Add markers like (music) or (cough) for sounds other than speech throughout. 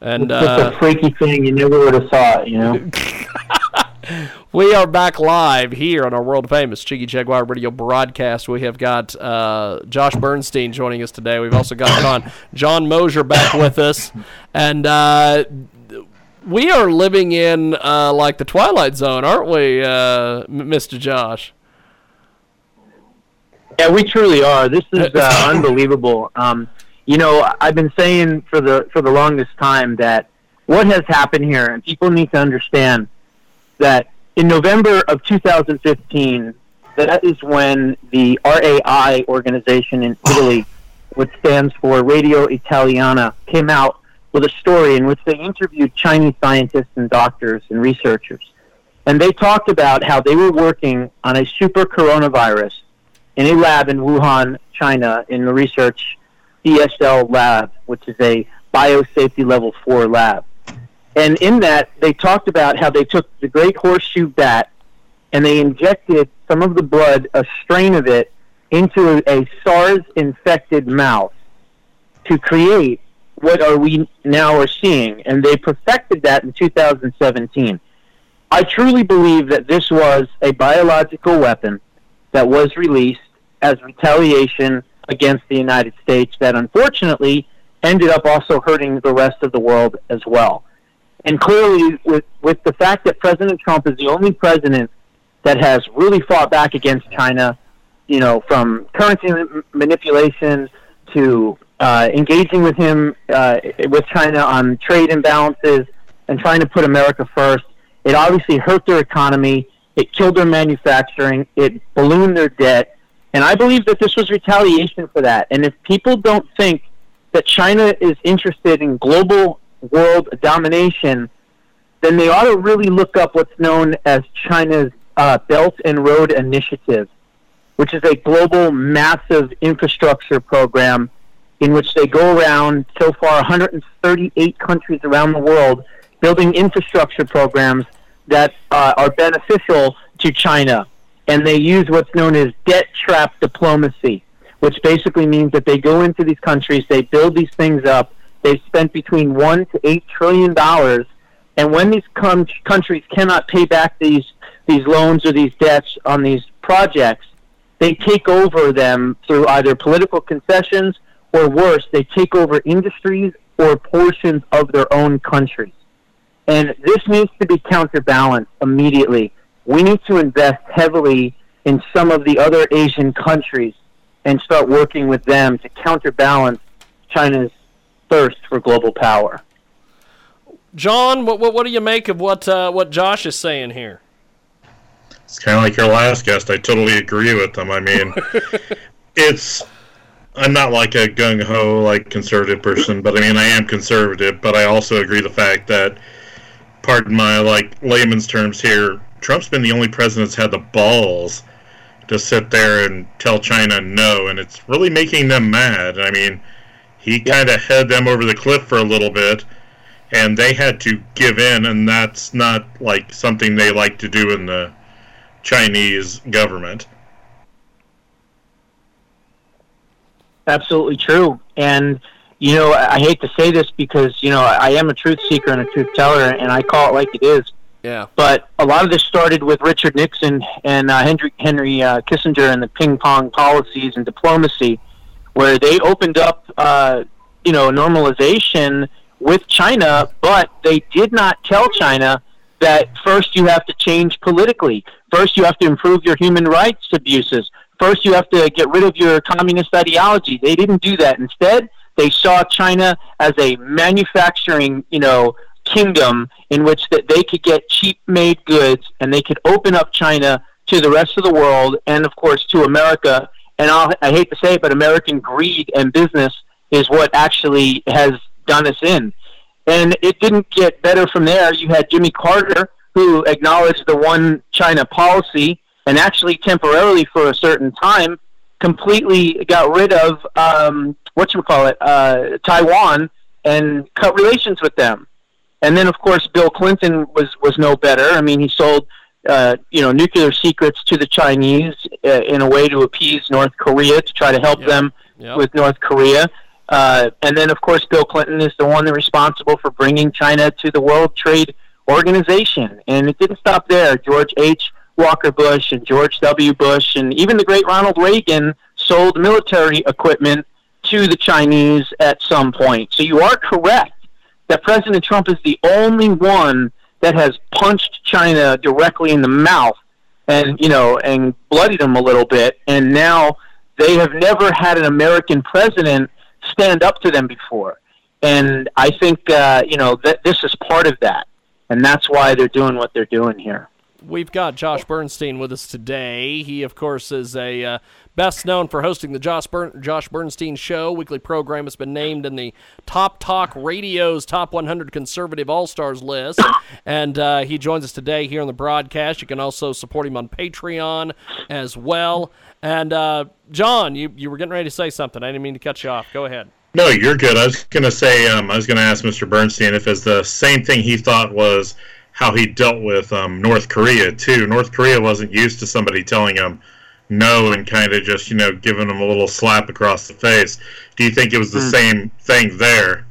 and It's just uh, a freaky thing. You never would have thought, you know. (laughs) we are back live here on our world famous Cheeky Jaguar Radio broadcast. We have got uh, Josh Bernstein joining us today. We've also got John John Mosier back with us, and uh, we are living in uh, like the Twilight Zone, aren't we, uh, Mr. Josh? Yeah, we truly are. This is (laughs) uh, unbelievable. Um, you know, I've been saying for the for the longest time that what has happened here, and people need to understand that in November of 2015, that is when the RAI organization in Italy, which stands for Radio Italiana, came out with a story in which they interviewed Chinese scientists and doctors and researchers. And they talked about how they were working on a super coronavirus in a lab in Wuhan, China, in the research BSL lab, which is a biosafety level 4 lab. And in that, they talked about how they took the great horseshoe bat and they injected some of the blood, a strain of it, into a SARS infected mouse to create what are we now are seeing. And they perfected that in 2017. I truly believe that this was a biological weapon that was released as retaliation against the United States that unfortunately ended up also hurting the rest of the world as well. And clearly, with, with the fact that President Trump is the only president that has really fought back against China, you know, from currency manipulation to uh, engaging with him, uh, with China on trade imbalances and trying to put America first, it obviously hurt their economy. It killed their manufacturing. It ballooned their debt. And I believe that this was retaliation for that. And if people don't think that China is interested in global world domination, then they ought to really look up what's known as China's uh, Belt and Road Initiative, which is a global massive infrastructure program in which they go around so far 138 countries around the world building infrastructure programs that uh, are beneficial to China. And they use what's known as debt trap diplomacy, which basically means that they go into these countries, they build these things up, they've spent between one to eight trillion dollars, and when these com- countries cannot pay back these these loans or these debts on these projects, they take over them through either political concessions or worse, they take over industries or portions of their own countries. And this needs to be counterbalanced immediately. We need to invest heavily in some of the other Asian countries and start working with them to counterbalance China's thirst for global power. John, what what, what do you make of what uh, what Josh is saying here? It's kind of like your last guest. I totally agree with them. I mean, (laughs) it's. I'm not like a gung ho like conservative person, but I mean I am conservative. But I also agree the fact that, pardon my like layman's terms here, Trump's been the only president that's had the balls to sit there and tell China no, and it's really making them mad. I mean, he kind of had them over the cliff for a little bit, and they had to give in, and that's not like something they like to do in the Chinese government. Absolutely true. And, you know, I I hate to say this because, you know, I am a truth seeker and a truth teller, and I call it like it is. But a lot of this started with Richard Nixon and uh, Henry, Henry uh, Kissinger and the ping pong policies and diplomacy, where they opened up, uh, you know, normalization with China, but they did not tell China that first you have to change politically. First, you have to improve your human rights abuses. First, you have to get rid of your communist ideology. They didn't do that. Instead, they saw China as a manufacturing, you know, kingdom in which that they could get cheap made goods and they could open up China to the rest of the world and, of course, to America. And I'll, I hate to say it, but American greed and business is what actually has done us in. And it didn't get better from there. You had Jimmy Carter, who acknowledged the one China policy and actually temporarily for a certain time completely got rid of um, what you call it uh, Taiwan and cut relations with them. And then, of course, Bill Clinton was was no better. I mean, he sold uh, you know nuclear secrets to the Chinese uh, in a way to appease North Korea to try to help Yep. them Yep. with North Korea. Uh, and then, of course, Bill Clinton is the one that responsible for bringing China to the World Trade Organization. And it didn't stop there. George H. Walker Bush and George W. Bush and even the great Ronald Reagan sold military equipment to the Chinese at some point. So you are correct that President Trump is the only one that has punched China directly in the mouth and you know and bloodied them a little bit and now they have never had an American president stand up to them before and I think uh, you know that this is part of that and that's why they're doing what they're doing here. We've got Josh Bernstein with us today. He, of course, is a uh, best known for hosting the Josh, Josh Bernstein Show. Weekly program It's been named in the Top Talk Radio's Top 100 Conservative All Stars list, and uh, he joins us today here on the broadcast. You can also support him on Patreon as well. And uh, John, you you were getting ready to say something. I didn't mean to cut you off. Go ahead. No, you're good. I was going to say, um, I was going to ask Mr. Bernstein if it's the same thing he thought was how he dealt with um, North Korea, too. North Korea wasn't used to somebody telling him no and kind of just, you know, giving him a little slap across the face. Do you think it was the same thing there?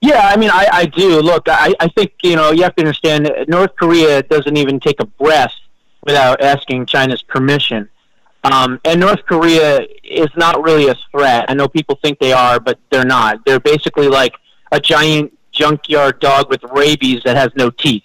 Yeah, I mean, I, I do. Look, I, I think, you know, you have to understand North Korea doesn't even take a breath without asking China's permission. Um, and North Korea is not really a threat. I know people think they are, but they're not. They're basically like a giant junkyard dog with rabies that has no teeth.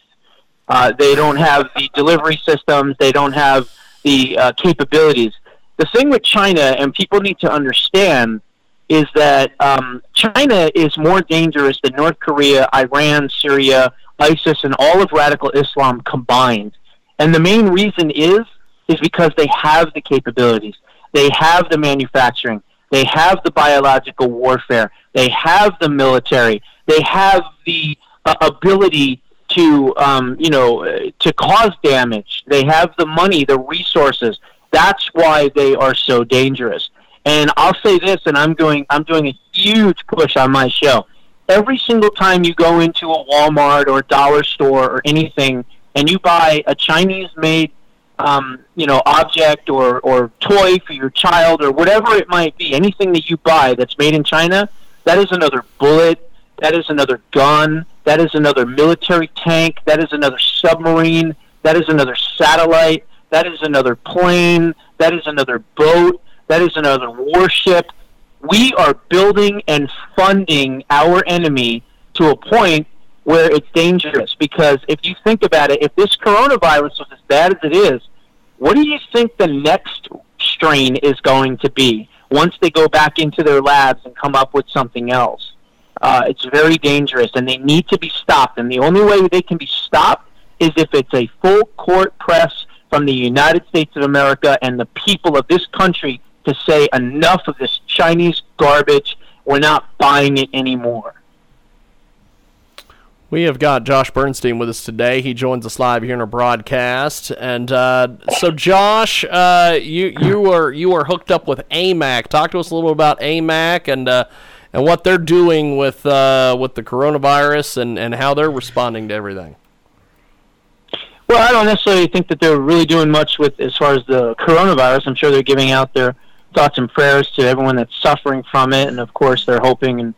Uh, they don't have the delivery systems. They don't have the uh, capabilities. The thing with China, and people need to understand, is that um, China is more dangerous than North Korea, Iran, Syria, ISIS, and all of radical Islam combined. And the main reason is is because they have the capabilities, they have the manufacturing, they have the biological warfare, they have the military, they have the uh, ability to um, you know to cause damage. They have the money, the resources. That's why they are so dangerous. And I'll say this, and I'm doing I'm doing a huge push on my show. Every single time you go into a Walmart or a dollar store or anything, and you buy a Chinese-made um, you know, object or, or toy for your child or whatever it might be, anything that you buy that's made in China, that is another bullet, that is another gun, that is another military tank, that is another submarine, that is another satellite, that is another plane, that is another boat, that is another warship. We are building and funding our enemy to a point where it's dangerous because if you think about it, if this coronavirus was as bad as it is, what do you think the next strain is going to be once they go back into their labs and come up with something else? Uh, it's very dangerous, and they need to be stopped. And the only way they can be stopped is if it's a full court press from the United States of America and the people of this country to say enough of this Chinese garbage. We're not buying it anymore. We have got Josh Bernstein with us today. He joins us live here in our broadcast. And uh, so, Josh, uh, you you were you were hooked up with AMAC. Talk to us a little about AMAC and uh, and what they're doing with uh, with the coronavirus and, and how they're responding to everything. Well, I don't necessarily think that they're really doing much with as far as the coronavirus. I'm sure they're giving out their thoughts and prayers to everyone that's suffering from it, and of course, they're hoping and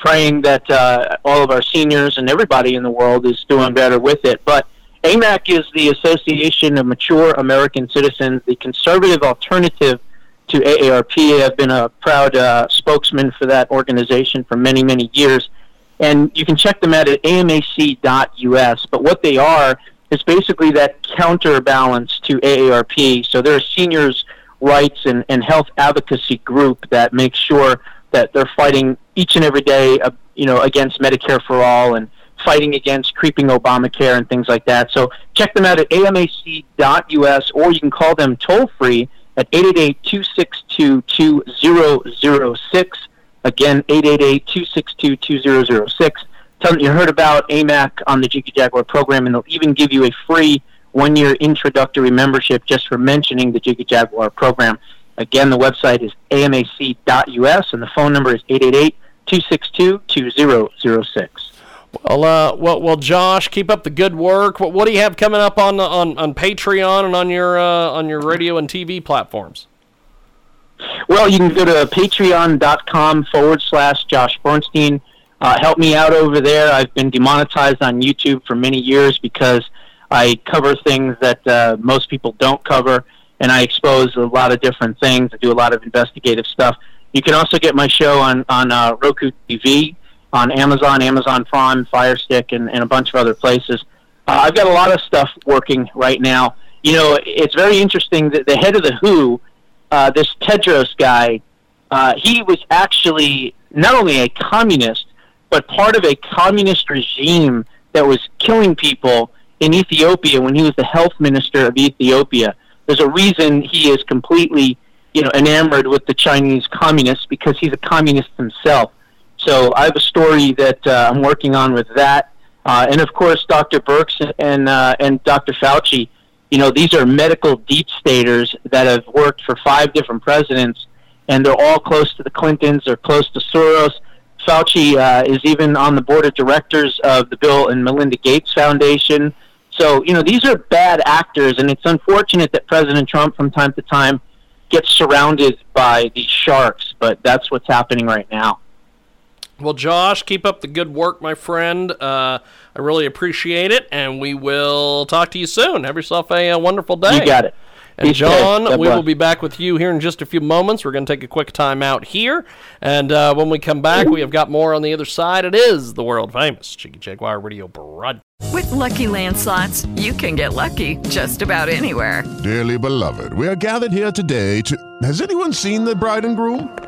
praying that uh, all of our seniors and everybody in the world is doing better with it. But AMAC is the Association of Mature American Citizens, the conservative alternative to AARP. I've been a proud uh, spokesman for that organization for many, many years. And you can check them out at amac.us. But what they are is basically that counterbalance to AARP. So they're a seniors' rights and, and health advocacy group that makes sure that they're fighting each and every day, uh, you know, against Medicare for all and fighting against creeping Obamacare and things like that. So check them out at amac.us or you can call them toll free at 888-262-2006. Again, 888-262-2006. Tell them you heard about AMAC on the Jiggy Jaguar program and they'll even give you a free one-year introductory membership just for mentioning the Jiggy Jaguar program. Again, the website is amac.us and the phone number is 888-262-2006. Well, uh, well, well, Josh, keep up the good work. What, what do you have coming up on on, on Patreon and on your uh, on your radio and TV platforms? Well, you can go to patreon.com forward slash Josh Bernstein. Uh, help me out over there. I've been demonetized on YouTube for many years because I cover things that uh, most people don't cover, and I expose a lot of different things. I do a lot of investigative stuff. You can also get my show on on uh, Roku TV on Amazon, Amazon Prime, Fire Stick, and, and a bunch of other places. Uh, I've got a lot of stuff working right now. You know, it's very interesting that the head of the WHO, uh, this Tedros guy, uh, he was actually not only a communist, but part of a communist regime that was killing people in Ethiopia when he was the health minister of Ethiopia. There's a reason he is completely, you know, enamored with the Chinese communists because he's a communist himself. So I have a story that uh, I'm working on with that, uh, and of course, Dr. Birx and uh, and Dr. Fauci. You know, these are medical deep staters that have worked for five different presidents, and they're all close to the Clintons. They're close to Soros. Fauci uh, is even on the board of directors of the Bill and Melinda Gates Foundation. So, you know, these are bad actors, and it's unfortunate that President Trump, from time to time, gets surrounded by these sharks. But that's what's happening right now. Well, Josh, keep up the good work, my friend. Uh, I really appreciate it, and we will talk to you soon. Have yourself a, a wonderful day. You got it. And John, we will be back with you here in just a few moments. We're going to take a quick time out here, and uh, when we come back, we have got more on the other side. It is the world famous Cheeky Jaguar Radio Broadcast. With Lucky Land slots, you can get lucky just about anywhere. Dearly beloved, we are gathered here today to. Has anyone seen the bride and groom?